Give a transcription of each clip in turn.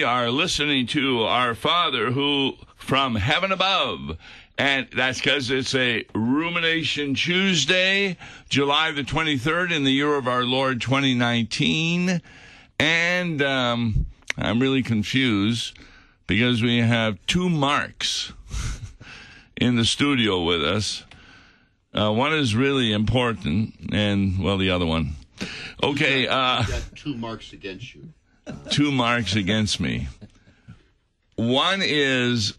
we are listening to our Father who from heaven above. And that's because it's a Rumination Tuesday, July the 23rd in the year of our Lord 2019. And um, I'm really confused because we have two marks in the studio with us. Uh, one is really important, and, well, the other one. Okay. Uh, got two marks against you. Two marks against me. One is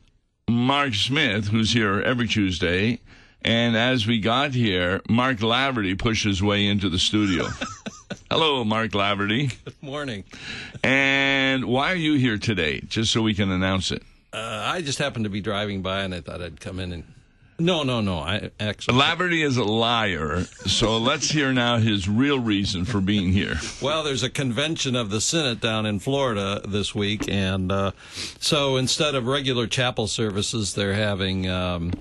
Mark Smith, who's here every Tuesday. And as we got here, Mark Laverty pushed his way into the studio. Hello, Mark Laverty. Good morning. And why are you here today? Just so we can announce it. Uh, I just happened to be driving by and I thought I'd come in and. No, no, no. I actually. Laverty is a liar. So let's hear now his real reason for being here. Well, there's a convention of the Synod down in Florida this week, and uh, so instead of regular chapel services, they're having um,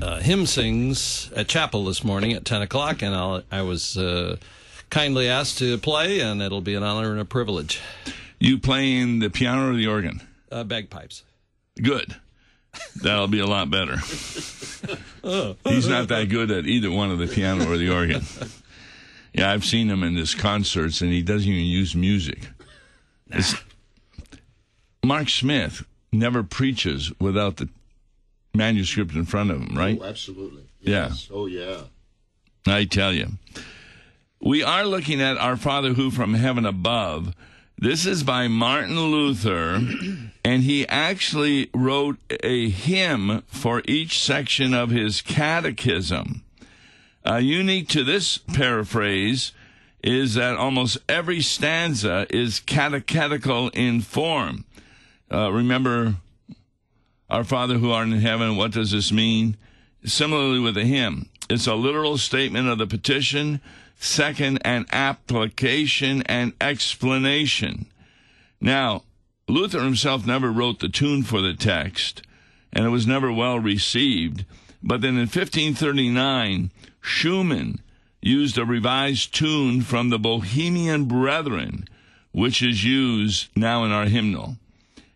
uh, hymn sings at chapel this morning at 10 o'clock, and I'll, I was uh, kindly asked to play, and it'll be an honor and a privilege. You playing the piano or the organ? Uh, bagpipes. Good. That'll be a lot better. He's not that good at either one of the piano or the organ. Yeah, I've seen him in his concerts, and he doesn't even use music. It's- Mark Smith never preaches without the manuscript in front of him, right? Oh, absolutely. Yeah. Yes. Oh, yeah. I tell you. We are looking at Our Father Who from Heaven Above. This is by Martin Luther, and he actually wrote a hymn for each section of his catechism. Uh, unique to this paraphrase is that almost every stanza is catechetical in form. Uh, remember, Our Father who art in heaven, what does this mean? Similarly with the hymn, it's a literal statement of the petition, second, an application and explanation. Now, Luther himself never wrote the tune for the text, and it was never well received. But then in 1539, Schumann used a revised tune from the Bohemian Brethren, which is used now in our hymnal.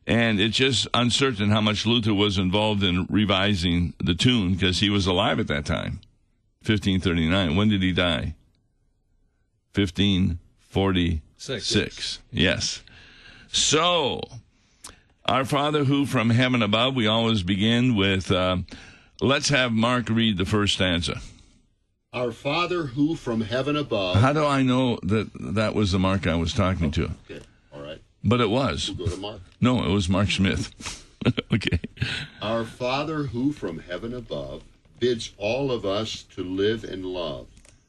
And it's just uncertain how much Luther was involved in revising the tune because he was alive at that time, 1539. When did he die? 1546. Six. Yes. So, our Father who from heaven above, we always begin with, uh, let's have Mark read the first stanza. Our Father who from heaven above. How do I know that that was the Mark I was talking to? Okay. All right. But it was. We'll go to Mark. No, it was Mark Smith. okay. Our Father who from heaven above bids all of us to live in love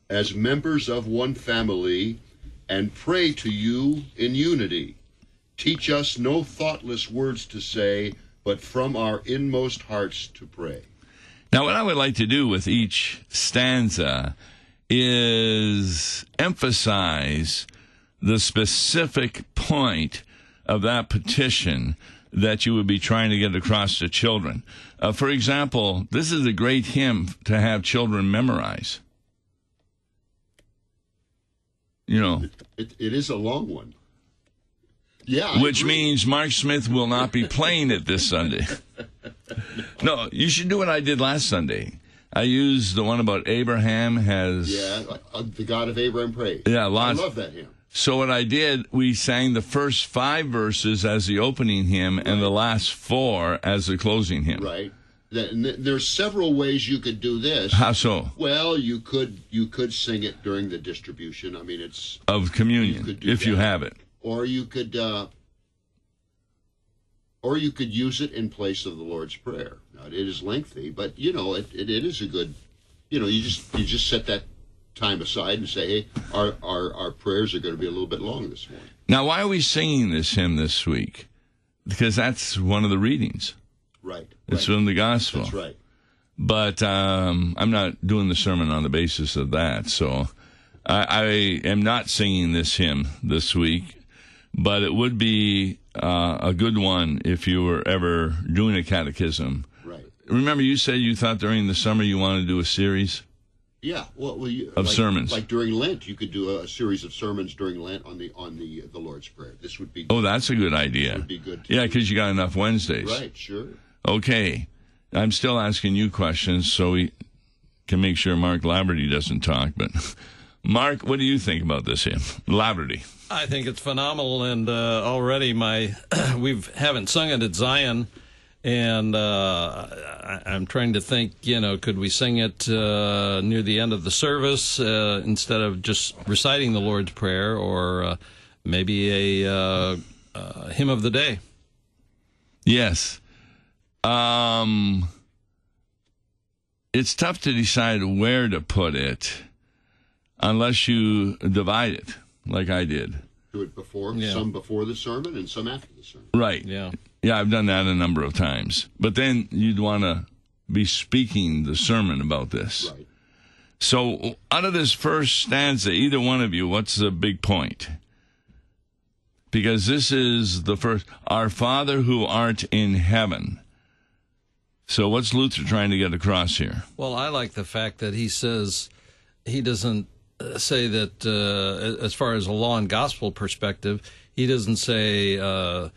as members of one family and pray to you in unity. Teach us no thoughtless words to say, but from our inmost hearts to pray. Now, what I would like to do with each stanza is emphasize the specific point of that petition that you would be trying to get across to children. Uh, for example, this is a great hymn to have children memorize. You know, It, it is a long one. Yeah. Which means Mark Smith will not be playing it this Sunday. No, you should do what I did last Sunday. I used the one about Abraham has. Yeah, uh, the God of Abraham praise. Yeah, lots- I love that hymn. So what I did, we sang the first five verses as the opening hymn and the last four as the closing hymn. Right. That, there's several ways you could do this. How so? Well, you could you could sing it during the distribution. I mean, it's Of communion, You could do if you that. have it. or you could uh, or you could use it in place of the Lord's prayer. Now, it is lengthy, but you know it, it, it is a good. You know, you just you just set that time aside and say, hey, our our, our prayers are going to be a little bit long this morning. Now, why are we singing this hymn this week? Because that's one of the readings. Right. It's right. from the gospel. That's right. But um, I'm not doing the sermon on the basis of that. So I, I am not singing this hymn this week. But it would be uh, a good one if you were ever doing a catechism. Right. Remember, you said you thought during the summer you wanted to do a series. Yeah, well, well you, Of like, sermons. Like during Lent, you could do a, a series of sermons during Lent on the on the the Lord's Prayer. This would be Oh, that's a good idea. would be good. Yeah, because you got enough Wednesdays. right, sure. Okay. I'm still asking you questions so we can make sure Mark Laverty doesn't talk. But, Mark, what do you think about this here? Laverty. I think it's phenomenal, and uh, already my we haven't sung it at Zion, and uh, I, I'm trying to think. You know, could we sing it uh, near the end of the service uh, instead of just reciting the Lord's Prayer, or uh, maybe a uh, uh, hymn of the day? Yes. Um, it's tough to decide where to put it unless you divide it like I did. Do it before, Yeah. some before the sermon and some after the sermon. Right. Yeah. Yeah, I've done that a number of times. But then you'd want to be speaking the sermon about this. Right. So, out of this first stanza, either one of you, what's the big point? Because this is the first, Our Father who art in heaven. So, what's Luther trying to get across here? Well, I like the fact that he says he doesn't uh, say that uh, as far as a law and gospel perspective, he doesn't say uh,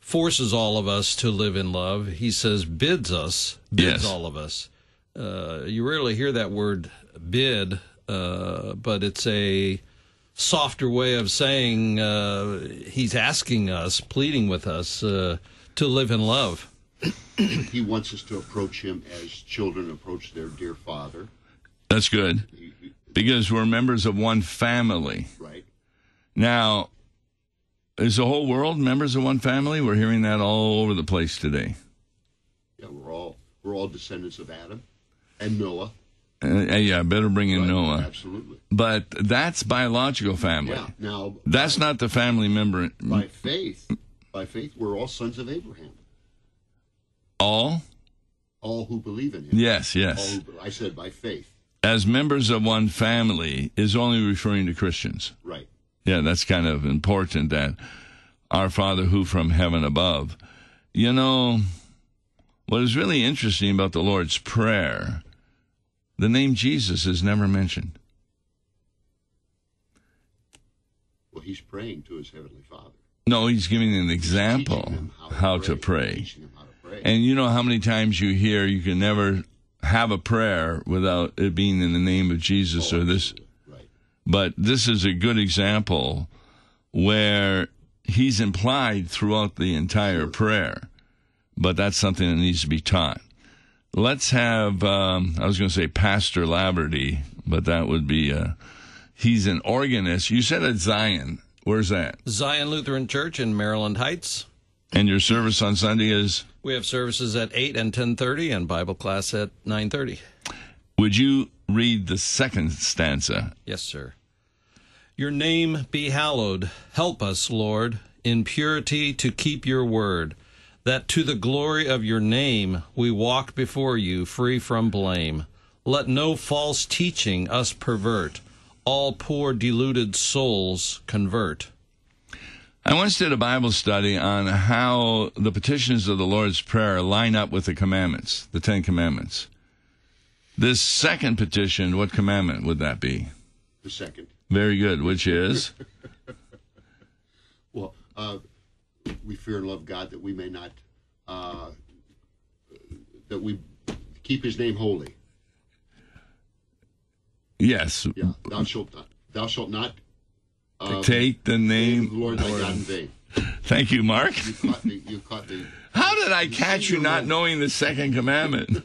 forces all of us to live in love. He says bids us, bids Yes. all of us. Uh, you rarely hear that word bid, uh, but it's a softer way of saying uh, he's asking us, pleading with us uh, to live in love. He wants us to approach him as children approach their dear father. That's good. He- he- Because we're members of one family. right. Now, is the whole world members of one family? We're hearing that all over the place today. Yeah, we're all we're all descendants of Adam and Noah. Uh, yeah, better bring in Right? Noah. Absolutely. But that's biological family. Yeah. Now, That's not the family member. by faith, by faith, we're all sons of Abraham. All? All who believe in him. Yes, yes. who, I said by faith. As members of one family is only referring to Christians. Right. Yeah, that's kind of important that our Father who from heaven above. You know, what is really interesting about the Lord's Prayer, the name Jesus is never mentioned. Well, he's praying to his heavenly Father. No, he's giving an example how to pray. How to pray. And you know how many times you hear you can never have a prayer without it being in the name of Jesus or this. Right. But this is a good example where he's implied throughout the entire prayer. But that's something that needs to be taught. Let's have, um, I was going to say Pastor Laverty, but that would be, uh, he's an organist. You said at Zion. Where's that? Zion Lutheran Church in Maryland Heights. And your service on Sunday is? We have services at 8 and 10:30 and Bible class at 9:30. Would you read the second stanza? Yes, sir. Your name be hallowed. Help us, Lord, in purity to keep your word, that to the glory of your name we walk before you free from blame. Let no false teaching us pervert. All poor deluded souls convert. I once did a Bible study on how the petitions of the Lord's Prayer line up with the commandments, the Ten Commandments. This second petition, what commandment would that be? The second. Very good, which is? Well, uh, we fear and love God that we may not, uh, that we keep His name holy. Yes. Yeah. Thou shalt not. Thou shalt not. Take the name the. Lord thy God in vain. Thank you, Mark. You caught the. You caught the How did I catch you not knowing the second commandment?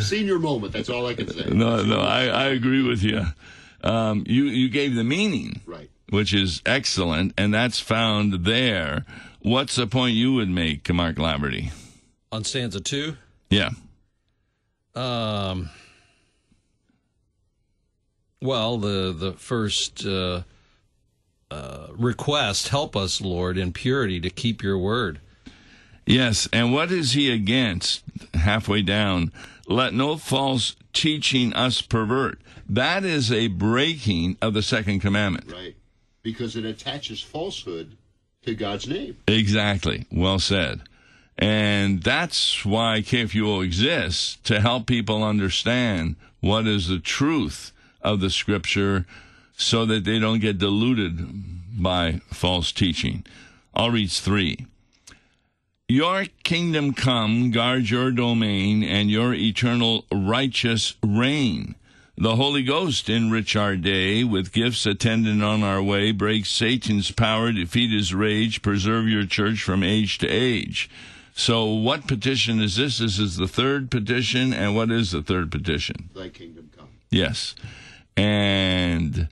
senior moment. That's all I can say. No, no, I, I agree with you. Um, you. You gave the meaning. Right. which is excellent, and that's found there. What's the point you would make, Mark Laverty? On stanza 2, Yeah. Um, well, the the first uh, uh, request, help us, Lord, in purity to keep your word. Yes, and what is he against? Halfway down, let no false teaching us pervert. That is a breaking of the second commandment. Right. Because it attaches falsehood to God's name. Exactly. Well said. And that's why KFUO exists to help people understand what is the truth of the scripture so that they don't get deluded by false teaching. I'll read three. Your kingdom come, guard your domain, and your eternal righteous reign. The Holy Ghost enrich our day with gifts attendant on our way, break Satan's power, defeat his rage, preserve your church from age to age. So, what petition is this? This is the third petition, and what is the third petition? Thy kingdom come. Yes. And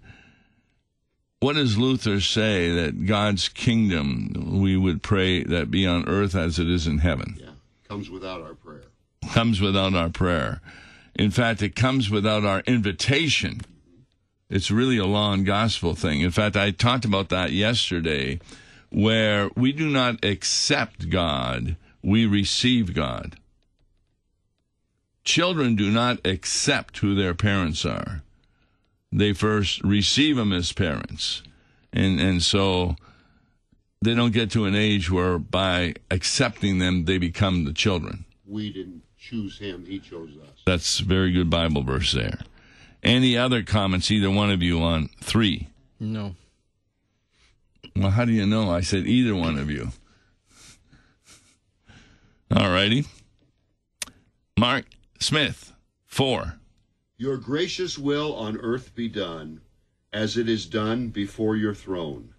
what does Luther say that God's kingdom, we would pray that be on earth as it is in heaven? Yeah. Comes without our prayer. Comes without our prayer. In fact, it comes without our invitation. It's really a law and gospel thing. In fact, I talked about that yesterday, where we do not accept God, we receive God. Children do not accept who their parents are. They first receive them as parents. And, and so they don't get to an age where by accepting them, they become the children. We didn't choose him, he chose us. That's a very good Bible verse there. Any other comments, either one of you, on three? No. Well, how do you know? I said either one of you. All righty. Mark Smith, four. Your gracious will on earth be done, as it is done before your throne,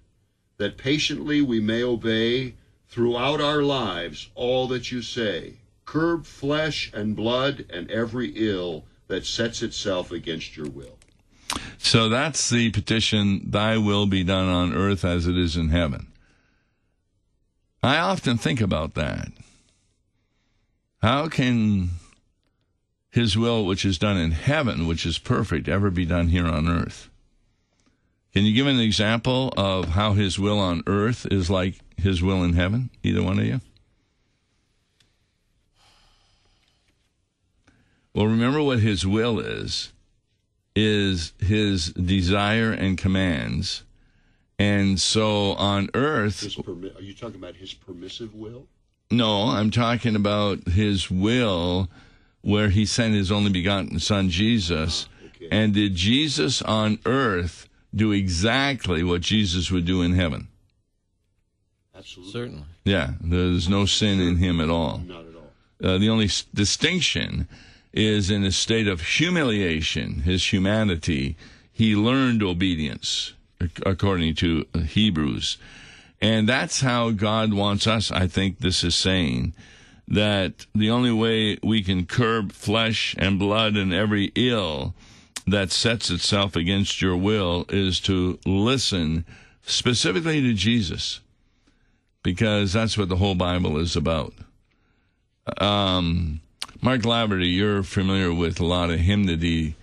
that patiently we may obey throughout our lives all that you say. Curb flesh and blood and every ill that sets itself against your will. So that's the petition, Thy will be done on earth as it is in heaven. I often think about that. How can His will, which is done in heaven, which is perfect, ever be done here on earth? Can you give an example of how His will on earth is like His will in heaven? Either one of you? Well, remember what His will is is his desire and commands. And so on earth, permi- are you talking about his permissive will? no, I'm talking about his will where he sent his only begotten son Jesus. okay. And did Jesus on earth do exactly what Jesus would do in heaven? Absolutely. Certainly. Yeah, there's no sin in him at all. Not at all. Uh, the only s- distinction is in a state of humiliation, his humanity. He learned obedience, according to Hebrews. And that's how God wants us. I think this is saying that the only way we can curb flesh and blood and every ill that sets itself against your will is to listen specifically to Jesus, because that's what the whole Bible is about. Um, Mark Laverty, you're familiar with a lot of hymnody.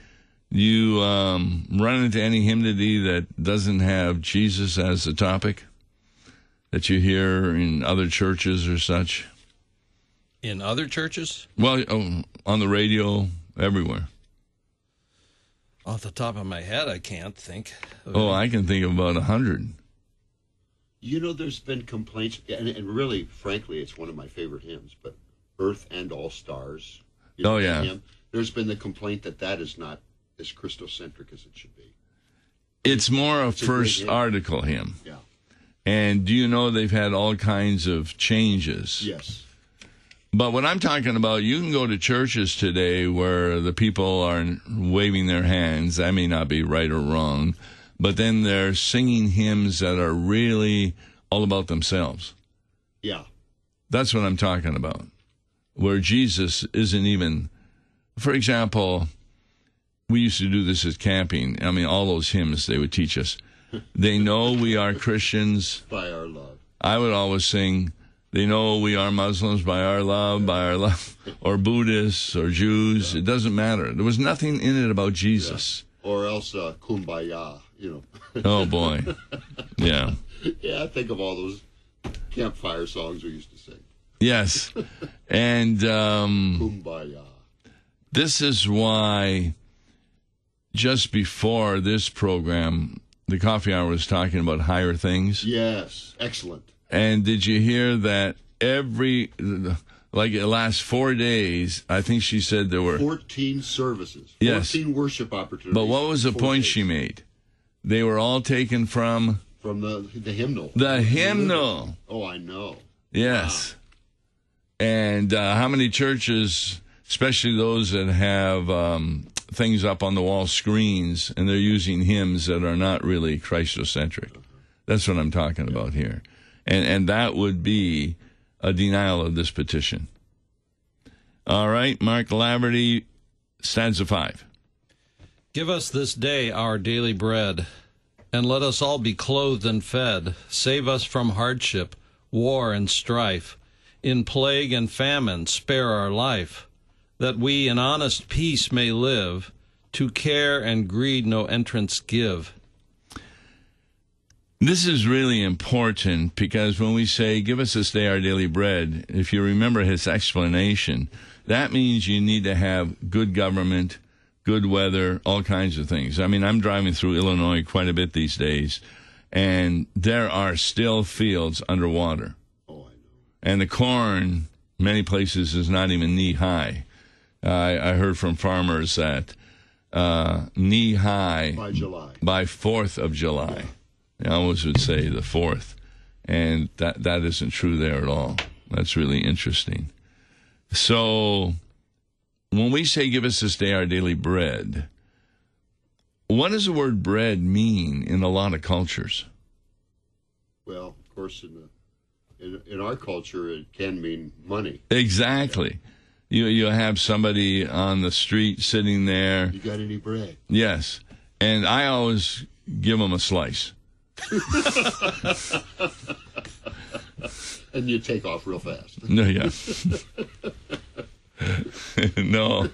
You um, run into any hymnody that doesn't have Jesus as the topic that you hear in other churches or such? In other churches, Well, oh, on the radio, everywhere. off the top of my head, I can't think. of Oh, any. I can think of about a hundred. You know, there's been complaints, and, and really, frankly, it's one of my favorite hymns, but Earth and All Stars. you Oh, yeah. hymn, There's been the complaint that that is not as Christocentric as it should be. It's more a It's a first hymn. article hymn. Yeah. And do you know they've had all kinds of changes? Yes. But what I'm talking about, you can go to churches today where the people are waving their hands. That may not be right or wrong, but then they're singing hymns that are really all about themselves. Yeah. That's what I'm talking about. Where Jesus isn't even, for example, we used to do this at camping. I mean, all those hymns they would teach us. They know we are Christians. By our love. I would always sing, they know we are Muslims by our love, by our love, or Buddhists or Jews. It doesn't matter. There was nothing in it about Jesus. Or else uh, Kumbaya, you know. Oh boy. Yeah. yeah, I think of all those campfire songs we used to sing. Yes. And um, Kumbaya. this is why just before this program, the coffee hour was talking about higher things. Yes. Excellent. And did you hear that every like the last four days. I think she said there were. 14 services. Yes. 14 worship opportunities. But what was the point days. she made? They were all taken from From the, the hymnal. the hymnal. Oh, I know. Yes. And uh, how many churches, especially those that have um, things up on the wall screens, and they're using hymns that are not really Christocentric? That's what I'm talking about here. And, and that would be a denial of this petition. All right, Mark Laverty, stanza five. Give us this day our daily bread, and let us all be clothed and fed. Save us from hardship, war, and strife. In plague and famine, spare our life, that we in honest peace may live. To care and greed no entrance give. This is really important because when we say, Give us this day our daily bread, if you remember his explanation, that means you need to have good government, good weather, all kinds of things. I mean, I'm driving through Illinois quite a bit these days, and there are still fields underwater. Oh, And the corn, many places, is not even knee high. I, I heard from farmers that uh, knee high By July. by 4th of July. I always would say the 4th. And that, that isn't true there at all. That's really interesting. So, when we say, Give us this day our daily bread, what does the word bread mean in a lot of cultures? Well, of course, in, the, in, in our culture, it can mean money. Exactly. You, you have somebody on the street sitting there. You got any bread? Yes. And I always give them a slice. And you take off real fast. No, yeah. no.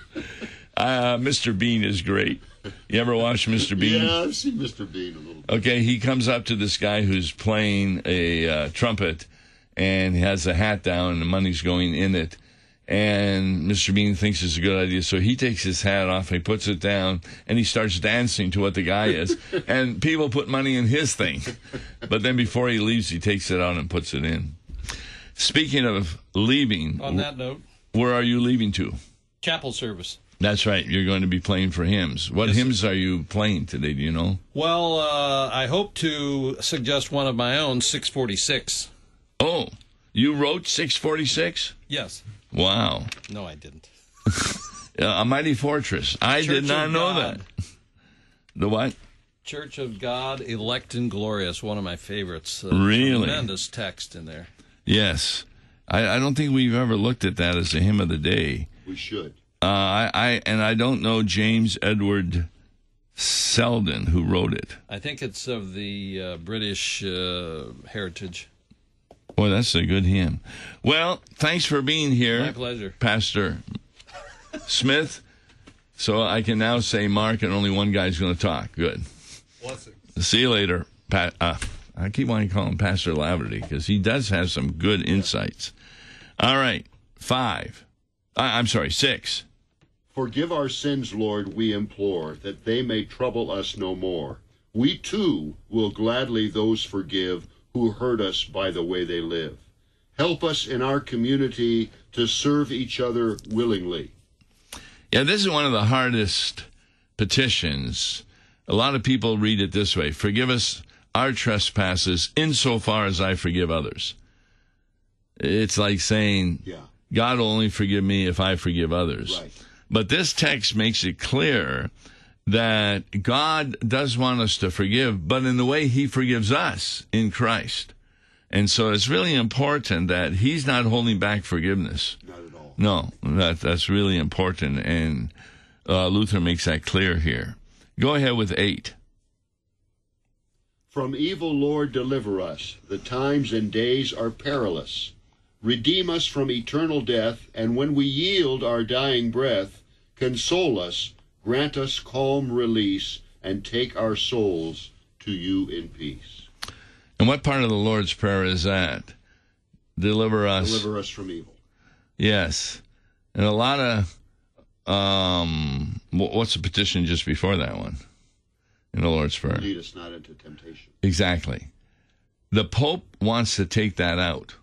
Uh, Mr. Bean is great. You ever watch Mr. Bean? Yeah, I've seen Mr. Bean a little bit. Okay, he comes up to this guy who's playing a uh, trumpet and he has a hat down and the money's going in it. And Mr. Bean thinks it's a good idea, so he takes his hat off, he puts it down, and he starts dancing to what the guy is. and people put money in his thing. But then before he leaves, he takes it out and puts it in. Speaking of leaving, On that note, where are you leaving to? chapel service. That's right. You're going to be playing for hymns. What Yes, hymns are you playing today? Do you know? Well, uh, I hope to suggest one of my own, 646. Oh, you wrote 646? Yes. Wow. No, I didn't. A mighty fortress. I Church did not know God. that. The what? Church of God, elect and glorious, one of my favorites. Uh, Really? Tremendous text in there. Yes. I, I don't think we've ever looked at that as a hymn of the day. We should. Uh, I, I and I don't know James Edward Seddon who wrote it. I think it's of the uh, British uh, heritage. Boy, that's a good hymn. Well, thanks for being here. My pleasure. Pastor Smith. So I can now say Mark and only one guy's going to talk. Good. See you later. Pat, uh, I keep wanting to call him Pastor Laverty because he does have some good insights. All right. Five. I, I'm sorry, six. Forgive our sins, Lord, we implore, that they may trouble us no more. We too will gladly those forgive who hurt us by the way they live. Help us in our community to serve each other willingly. Yeah, this is one of the hardest petitions. A lot of people read it this way Forgive us our trespasses insofar as I forgive others. It's like saying, Yeah, God will only forgive me if I forgive others. right. But this text makes it clear that God does want us to forgive, but in the way He forgives us in Christ. And so it's really important that He's not holding back forgiveness. Not at all. No, that that's really important, and uh, Luther makes that clear here. Go ahead with eight. From evil, Lord, deliver us. The times and days are perilous. Redeem us from eternal death, and when we yield our dying breath, console us, grant us calm release, and take our souls to you in peace. And what part of the Lord's prayer is that? Deliver us. Deliver us from evil. Yes, and a lot of um, what's the petition just before that one in the Lord's prayer? Lead us not into temptation. Exactly. The Pope wants to take that out.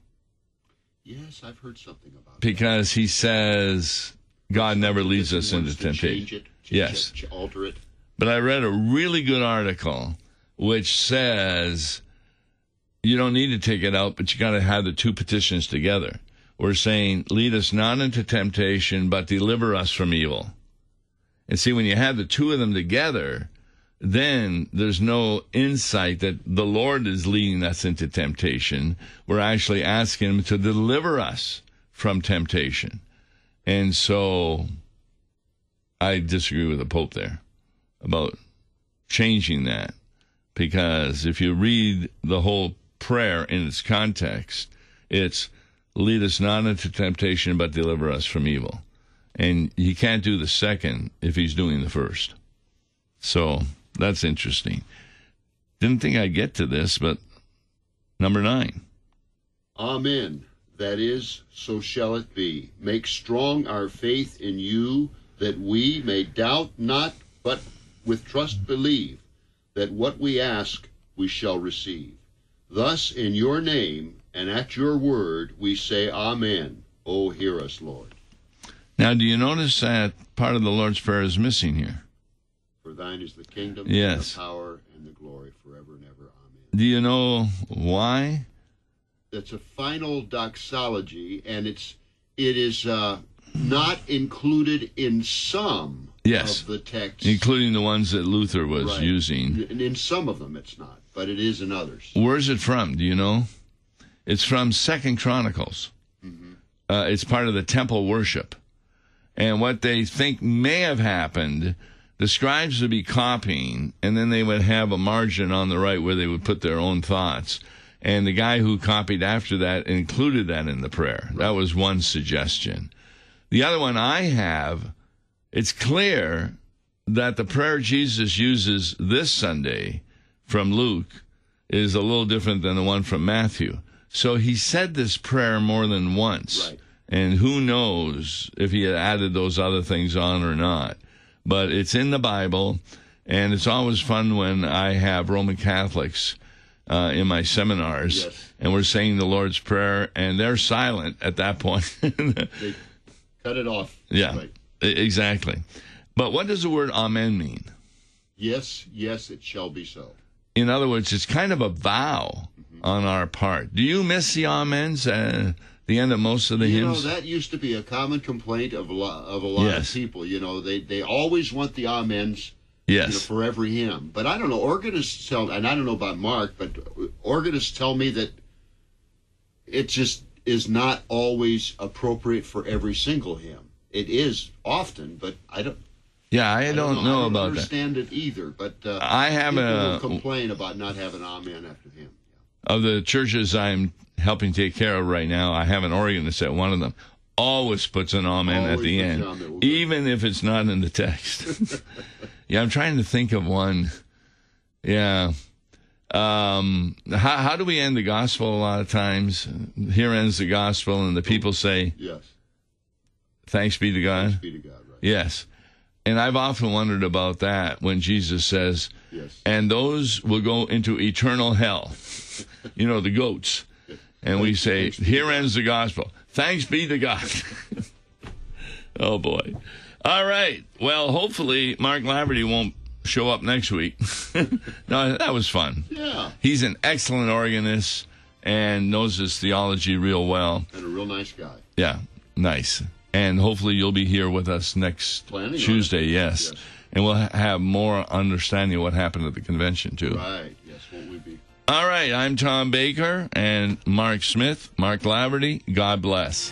Yes, I've heard something about it. because he says God never leads us into temptation. Yes. it, ch- alter it. But I read a really good article which says you don't need to take it out, but you got to have the two petitions together. We're saying, lead us not into temptation, but deliver us from evil. And see, when you have the two of them together, then there's no insight that the Lord is leading us into temptation. We're actually asking Him to deliver us from temptation. And so I disagree with the Pope there about changing that because if you read the whole prayer in its context, it's lead us not into temptation, but deliver us from evil. And he can't do the second if he's doing the first. So that's interesting. Didn't think I'd get to this, but number nine. Amen. That is, so shall it be. Make strong our faith in you, that we may doubt not, but with trust believe, that what we ask we shall receive. Thus, in your name and at your word, we say, Amen. Oh, hear us, Lord. Now, do you notice that part of the Lord's Prayer is missing here? For thine is the kingdom, Yes. the power, and the glory forever and ever. Amen. Do you know why? That's a final doxology, and it's it is uh, not included in some Yes. of the texts. Including the ones that Luther was Right. using. And in some of them, it's not, but it is in others. Where's it from? Do you know? It's from Second Chronicles. Uh, it's part of the temple worship, and what they think may have happened, the scribes would be copying, and then they would have a margin on the right where they would put their own thoughts. And the guy who copied after that included that in the prayer. That was one suggestion. The other one I have, it's clear that the prayer Jesus uses this Sunday from Luke is a little different than the one from Matthew. So he said this prayer more than once. Right. And who knows if he had added those other things on or not. But it's in the Bible, and it's always fun when I have Roman Catholics uh, in my seminars, Yes. and we're saying the Lord's Prayer, and they're silent at that point. They cut it off. yeah, Right. exactly. But what does the word Amen mean? Yes, yes, it shall be so. In other words, it's kind of a vow mm-hmm. on our part. Do you miss the amens at uh, the end of most of the hymns? You know, that used to be a common complaint of a lot, of a lot Yes. of people. You know, they, they always want the amens you know, yes. for every hymn. But I don't know. Organists tell, and I don't know about Mark, but uh, organists tell me that it just is not always appropriate for every single hymn. It is often, but I don't. Yeah, I, I don't, know, I don't about that. understand it either. But uh, I have people a- will complain about not having amen after hymn. Of the churches I'm helping take care of right now, I have an organist at one of them. Always puts an amen at the end. Well, even if it's not in the text. yeah, I'm trying to think of one. Yeah. Um, how, how do we end the gospel a lot of times? Here ends the gospel, and the people say, Yes, Thanks be to God. thanks be to God. Right. Yes. And I've often wondered about that when Jesus says, Yes. and those will go into eternal hell. You know, the goats. And we say, Thanks be to here ends the gospel. Thanks be to God. oh, boy. All right. Well, hopefully, Mark Laverty won't show up next week. no, that was fun. Yeah, He's an excellent organist and knows his theology real well. and a real nice guy. Yeah, nice. And hopefully you'll be here with us next Planning. Tuesday, yes. Yes. And we'll ha- have more understanding of what happened at the convention, too. Right. Yes. Won't we be? All right, I'm Tom Baker and Mark Smith, Mark Laverty. God bless.